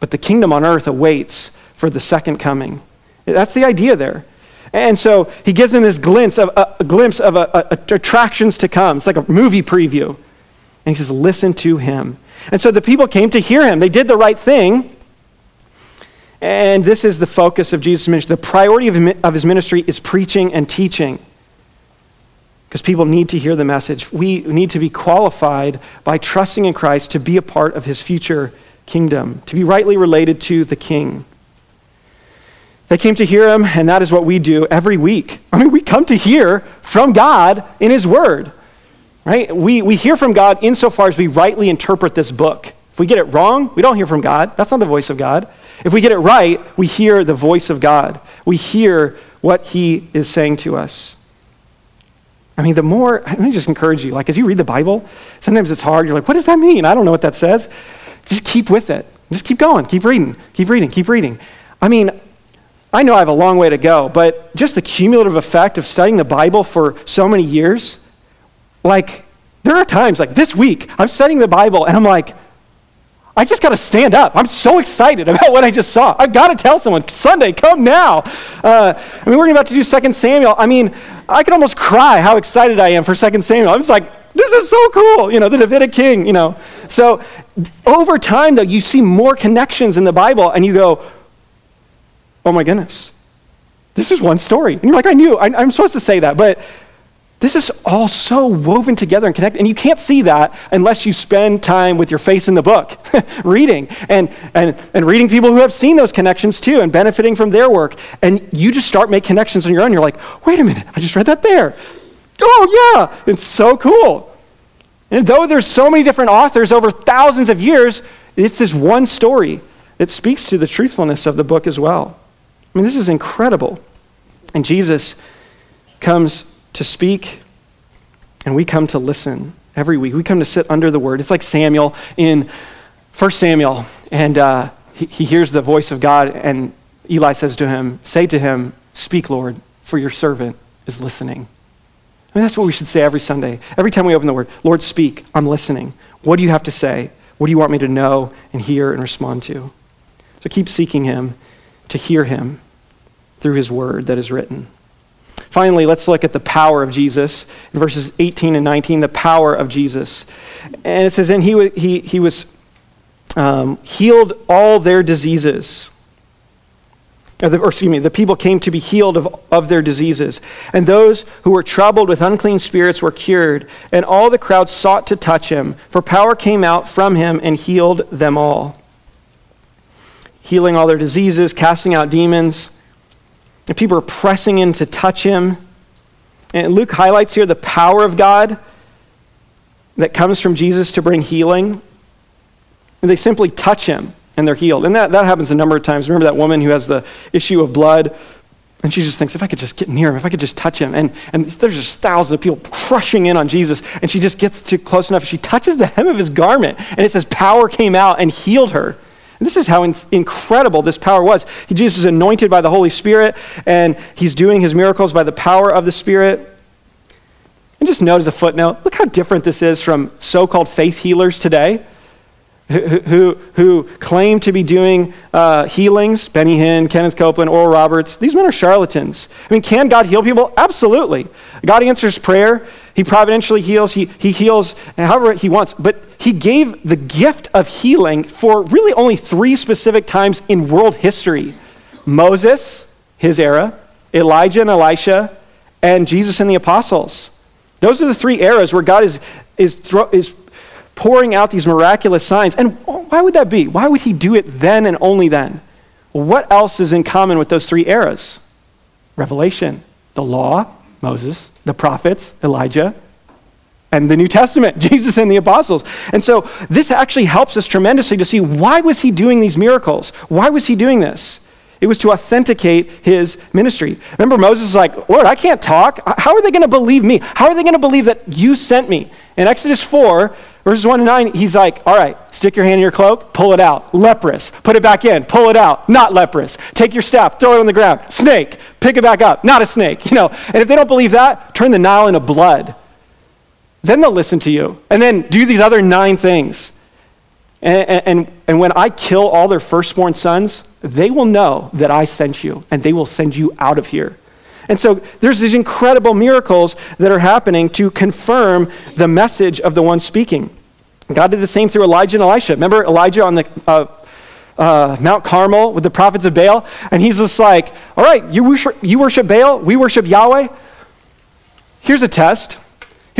S1: But the kingdom on earth awaits for the second coming. That's the idea there. And so he gives them this glimpse of, a, a glimpse of a, a, attractions to come. It's like a movie preview. And he says, Listen to him. And so the people came to hear him. They did the right thing. And this is the focus of Jesus' ministry. The priority of his ministry is preaching and teaching. Because people need to hear the message. We need to be qualified by trusting in Christ to be a part of his future kingdom, to be rightly related to the king. They came to hear him, and that is what we do every week. I mean, we come to hear from God in his word, right? We, we hear from God insofar as we rightly interpret this book. If we get it wrong, we don't hear from God. That's not the voice of God. If we get it right, we hear the voice of God. We hear what he is saying to us. I mean, the more, [LAUGHS] let me just encourage you, like as you read the Bible, sometimes it's hard. You're like, what does that mean? I don't know what that says. Just keep with it. Just keep going. Keep reading. Keep reading. Keep reading. I mean, I know I have a long way to go, but just the cumulative effect of studying the Bible for so many years, like, there are times, like this week, I'm studying the Bible and I'm like, I just got to stand up. I'm so excited about what I just saw. I've got to tell someone, Sunday, come now. Uh, I mean, we're about to do 2 Samuel. I mean, I can almost cry how excited I am for 2 Samuel. I'm just like, this is so cool, you know, the Davidic king, you know. So over time, though, you see more connections in the Bible and you go, oh my goodness, this is one story. And you're like, I knew, I, am supposed to say that, but this is all so woven together and connected. And you can't see that unless you spend time with your face in the book, [LAUGHS] reading and, and, and reading people who have seen those connections too and benefiting from their work. And you just start make connections on your own. You're like, wait a minute, I just read that there. Oh, yeah, it's so cool. And though there's so many different authors over thousands of years, it's this one story that speaks to the truthfulness of the book as well. I mean, this is incredible. And Jesus comes to speak, and we come to listen every week. We come to sit under the word. It's like Samuel in 1 Samuel, and uh, he, he hears the voice of God, and Eli says to him, Say to him, Speak, Lord, for your servant is listening. I mean, that's what we should say every Sunday. Every time we open the word, Lord, speak, I'm listening. What do you have to say? What do you want me to know and hear and respond to? So keep seeking him to hear him through his word that is written. Finally, let's look at the power of Jesus in verses 18 and 19, the power of Jesus. And it says, And he, he, he was um, healed all their diseases or excuse me, the people came to be healed of, of their diseases. And those who were troubled with unclean spirits were cured. And all the crowd sought to touch him, for power came out from him and healed them all. Healing all their diseases, casting out demons. And people are pressing in to touch him. And Luke highlights here the power of God that comes from Jesus to bring healing. And they simply touch him and they're healed. And that, that happens a number of times. Remember that woman who has the issue of blood? And she just thinks, if I could just get near him, if I could just touch him. And, and there's just thousands of people crushing in on Jesus. And she just gets too close enough. She touches the hem of his garment. And it says, power came out and healed her. And this is how in- incredible this power was. Jesus is anointed by the Holy Spirit, and he's doing his miracles by the power of the Spirit. And just note as a footnote look how different this is from so called faith healers today who, who, claim to be doing uh, healings Benny Hinn, Kenneth Copeland, Oral Roberts. These men are charlatans. I mean, can God heal people? Absolutely. God answers prayer. He providentially heals. He, he heals however he wants. But he gave the gift of healing for really only three specific times in world history Moses, his era, Elijah and Elisha, and Jesus and the apostles. Those are the three eras where God is, is, is pouring out these miraculous signs. And why would that be? Why would he do it then and only then? What else is in common with those three eras? Revelation, the law, Moses, the prophets, Elijah, and the New Testament, [LAUGHS] Jesus and the apostles. And so this actually helps us tremendously to see why was he doing these miracles? Why was he doing this? It was to authenticate his ministry. Remember, Moses is like, Lord, I can't talk. How are they going to believe me? How are they going to believe that you sent me? In Exodus 4, Verses 1 to 9, he's like, all right, stick your hand in your cloak, pull it out. Leprous. Put it back in, pull it out. Not leprous. Take your staff, throw it on the ground. Snake. Pick it back up. Not a snake. [LAUGHS] You know, and if they don't believe that, turn the Nile into blood. Then they'll listen to you. And then do these other nine things. And, and, and when I kill all their firstborn sons, they will know that I sent you, and they will send you out of here. And so there's these incredible miracles that are happening to confirm the message of the one speaking. God did the same through Elijah and Elisha. Remember Elijah on the uh, uh, Mount Carmel with the prophets of Baal? And he's just like, all right, you worship, you worship Baal, we worship Yahweh. Here's a test.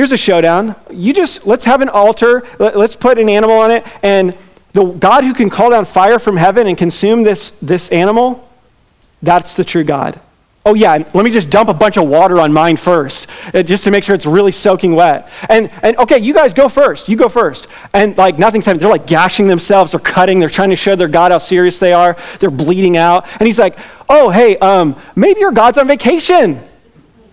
S1: Here's a showdown. You just, let's have an altar, let, let's put an animal on it, and the God who can call down fire from heaven and consume this, this animal, that's the true God. Oh, yeah, let me just dump a bunch of water on mine first, uh, just to make sure it's really soaking wet. And, and okay, you guys go first. You go first. And like nothing's happening. They're like gashing themselves, they're cutting, they're trying to show their God how serious they are. They're bleeding out. And he's like, oh, hey, um, maybe your God's on vacation.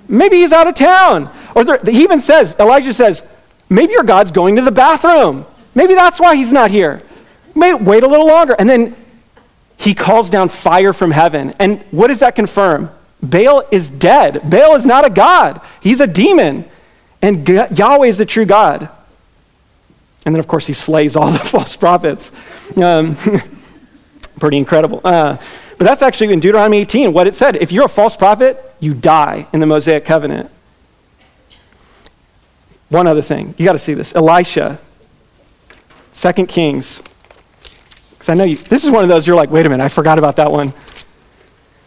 S1: Maybe he's out of town. Or he even says, Elijah says, maybe your God's going to the bathroom. Maybe that's why he's not here. wait a little longer. And then he calls down fire from heaven. And what does that confirm? Baal is dead. Baal is not a God, he's a demon. And Yahweh is the true God. And then, of course, he slays all [LAUGHS] the false prophets. Um, [LAUGHS] pretty incredible. Uh, but that's actually in Deuteronomy 18 what it said. If you're a false prophet, you die in the Mosaic covenant. One other thing. You got to see this. Elisha, 2 Kings. Because I know you, this is one of those you're like, wait a minute, I forgot about that one.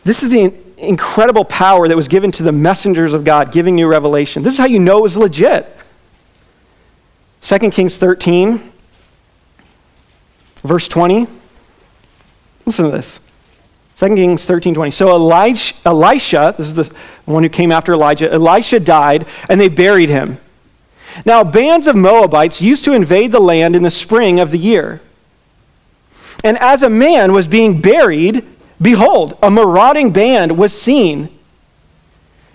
S1: This is the incredible power that was given to the messengers of God, giving new revelation. This is how you know it was legit. 2 Kings 13, verse 20. Listen to this. 2 Kings 13 20. So Elisha, Elisha, this is the one who came after Elijah, Elisha died, and they buried him. Now, bands of Moabites used to invade the land in the spring of the year. And as a man was being buried, behold, a marauding band was seen.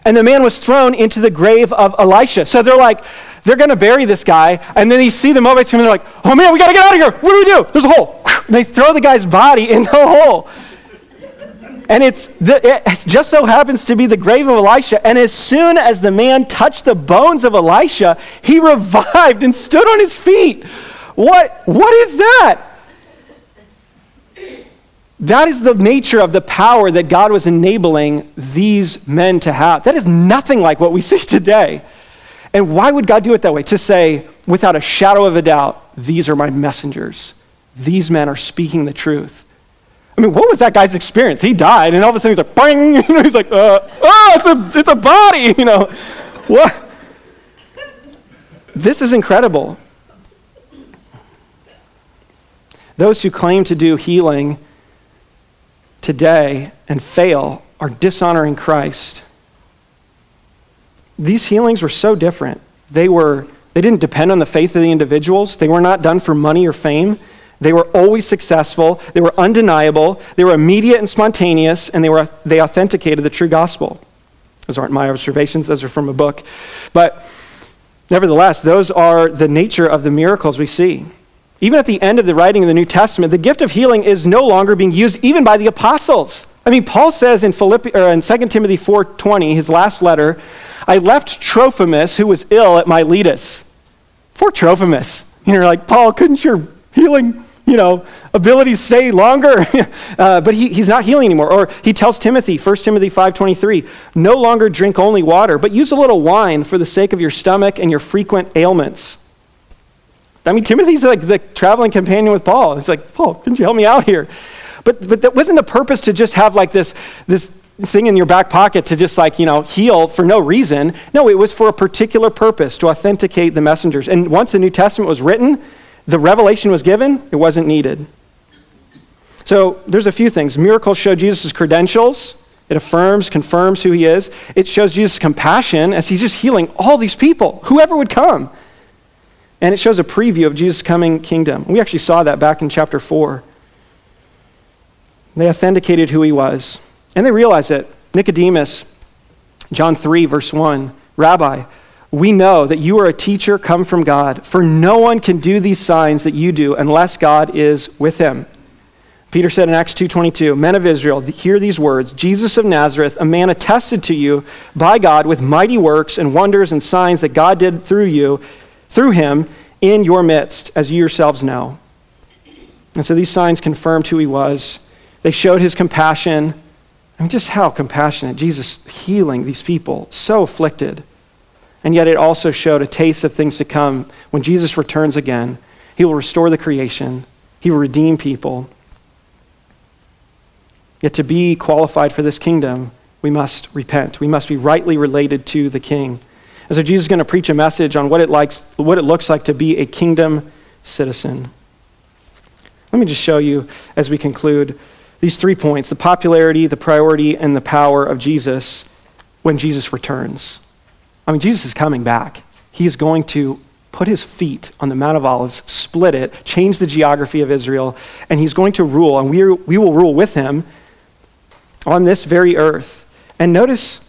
S1: And the man was thrown into the grave of Elisha. So they're like, they're going to bury this guy. And then they see the Moabites coming. They're like, oh man, we got to get out of here. What do we do? There's a hole. And [LAUGHS] they throw the guy's body in the hole. And it's the, it just so happens to be the grave of Elisha. And as soon as the man touched the bones of Elisha, he [LAUGHS] revived and stood on his feet. What, what is that? That is the nature of the power that God was enabling these men to have. That is nothing like what we see [LAUGHS] today. And why would God do it that way? To say, without a shadow of a doubt, these are my messengers. These men are speaking the truth. I mean, what was that guy's experience? He died, and all of a sudden he's like, bang! [LAUGHS] You know, he's like, uh, oh, it's a, it's a body! [LAUGHS] You know, what? This is incredible. Those who claim to do healing today and fail are dishonoring Christ. These healings were so different. They, were, they didn't depend on the faith of the individuals, they were not done for money or fame. They were always successful, they were undeniable, they were immediate and spontaneous, and they, were, they authenticated the true gospel. Those aren't my observations, those are from a book. But nevertheless, those are the nature of the miracles we see. Even at the end of the writing of the New Testament, the gift of healing is no longer being used even by the apostles. I mean, Paul says in, Philippi, or in 2 Timothy 4.20, his last letter, I left Trophimus, who was ill at Miletus. For Trophimus. You're like, Paul, couldn't your healing [LAUGHS] you know, abilities stay longer. [LAUGHS] uh, but he, he's not healing anymore. Or he tells Timothy, 1 Timothy 5.23, no longer drink only water, but use a little wine for the sake of your stomach and your frequent ailments. I mean, Timothy's like the traveling companion with Paul. He's like, Paul, couldn't you help me out here? But, but that wasn't the purpose to just have like this, this thing in your back pocket to just like, you know, heal for no reason. No, it was for a particular purpose to authenticate the messengers. And once the New Testament was written, the revelation was given, it wasn't needed. So there's a few things. Miracles show Jesus' credentials. It affirms, confirms who he is. It shows Jesus' compassion as he's just healing all these people, whoever would come. And it shows a preview of Jesus' coming kingdom. We actually saw that back in chapter 4. They authenticated who he was. And they realized it. Nicodemus, John 3, verse 1, Rabbi, we know that you are a teacher come from God, for no one can do these signs that you do unless God is with him. Peter said in Acts 2:22, "Men of Israel, hear these words: Jesus of Nazareth, a man attested to you by God with mighty works and wonders and signs that God did through you, through him in your midst, as you yourselves know." And so these signs confirmed who he was. They showed his compassion. I mean, just how compassionate Jesus healing these people, so afflicted. And yet it also showed a taste of things to come. When Jesus returns again, he will restore the creation, he will redeem people. Yet to be qualified for this kingdom, we must repent. We must be rightly related to the king. And so Jesus is going to preach a message on what it, likes, what it looks like to be a kingdom citizen. Let me just show you as we conclude these three points the popularity, the priority, and the power of Jesus when Jesus returns. I mean, Jesus is coming back. He is going to put his feet on the Mount of Olives, split it, change the geography of Israel, and he's going to rule, and we, we will rule with him on this very earth. And notice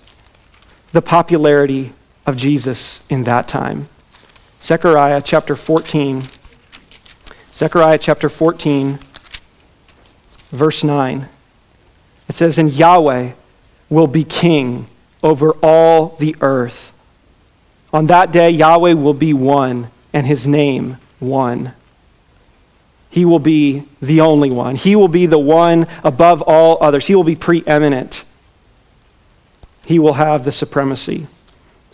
S1: the popularity of Jesus in that time. Zechariah chapter 14. Zechariah chapter 14, verse 9. It says, And Yahweh will be king over all the earth. On that day, Yahweh will be one, and his name one. He will be the only one. He will be the one above all others. He will be preeminent. He will have the supremacy.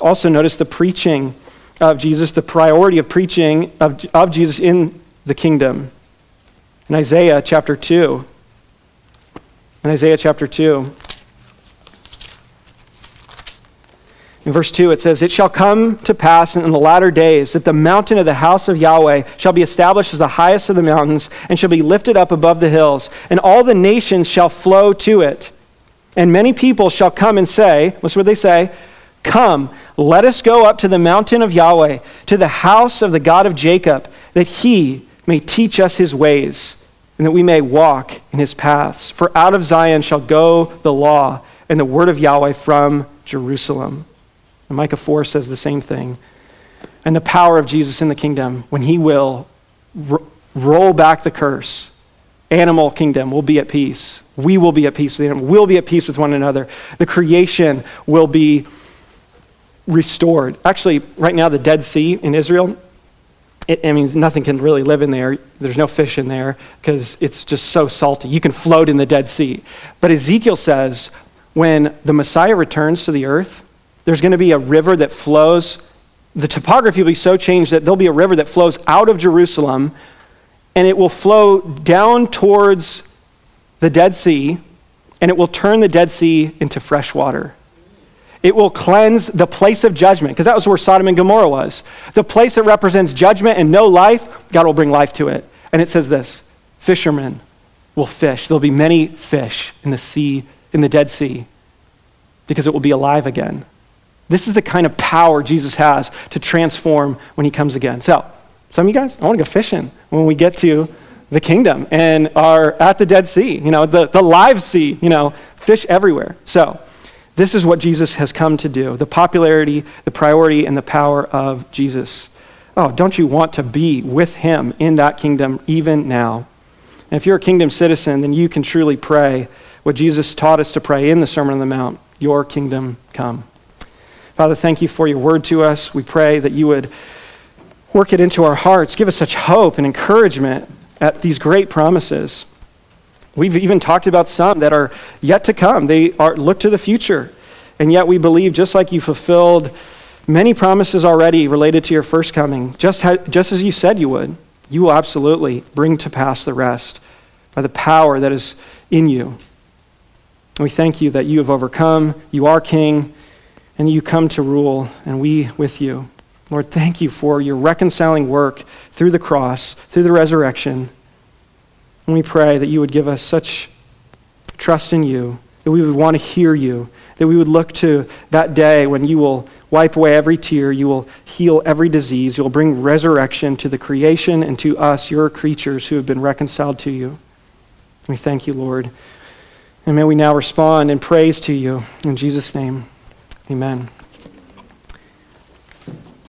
S1: Also, notice the preaching of Jesus, the priority of preaching of, of Jesus in the kingdom. In Isaiah chapter 2, in Isaiah chapter 2, In verse 2, it says, It shall come to pass in the latter days that the mountain of the house of Yahweh shall be established as the highest of the mountains, and shall be lifted up above the hills, and all the nations shall flow to it. And many people shall come and say, What's what they say? Come, let us go up to the mountain of Yahweh, to the house of the God of Jacob, that he may teach us his ways, and that we may walk in his paths. For out of Zion shall go the law and the word of Yahweh from Jerusalem. And Micah 4 says the same thing. And the power of Jesus in the kingdom, when he will ro- roll back the curse, animal kingdom will be at peace. We will be at peace with him. We'll be at peace with one another. The creation will be restored. Actually, right now, the Dead Sea in Israel, it, I mean, nothing can really live in there. There's no fish in there because it's just so salty. You can float in the Dead Sea. But Ezekiel says when the Messiah returns to the earth, there's going to be a river that flows. The topography will be so changed that there'll be a river that flows out of Jerusalem and it will flow down towards the Dead Sea and it will turn the Dead Sea into fresh water. It will cleanse the place of judgment, because that was where Sodom and Gomorrah was. The place that represents judgment and no life, God will bring life to it. And it says this fishermen will fish. There'll be many fish in the sea, in the Dead Sea, because it will be alive again. This is the kind of power Jesus has to transform when he comes again. So, some of you guys, I want to go fishing when we get to the kingdom and are at the Dead Sea, you know, the, the live sea, you know, fish everywhere. So, this is what Jesus has come to do the popularity, the priority, and the power of Jesus. Oh, don't you want to be with him in that kingdom even now? And if you're a kingdom citizen, then you can truly pray what Jesus taught us to pray in the Sermon on the Mount Your kingdom come. Father, thank you for your word to us. We pray that you would work it into our hearts, give us such hope and encouragement at these great promises. We've even talked about some that are yet to come. They are look to the future. And yet we believe just like you fulfilled many promises already related to your first coming, just, how, just as you said you would, you will absolutely bring to pass the rest by the power that is in you. And we thank you that you have overcome, you are king, and you come to rule, and we with you. Lord, thank you for your reconciling work through the cross, through the resurrection. And we pray that you would give us such trust in you, that we would want to hear you, that we would look to that day when you will wipe away every tear, you will heal every disease, you will bring resurrection to the creation and to us, your creatures who have been reconciled to you. We thank you, Lord. And may we now respond in praise to you. In Jesus' name, amen.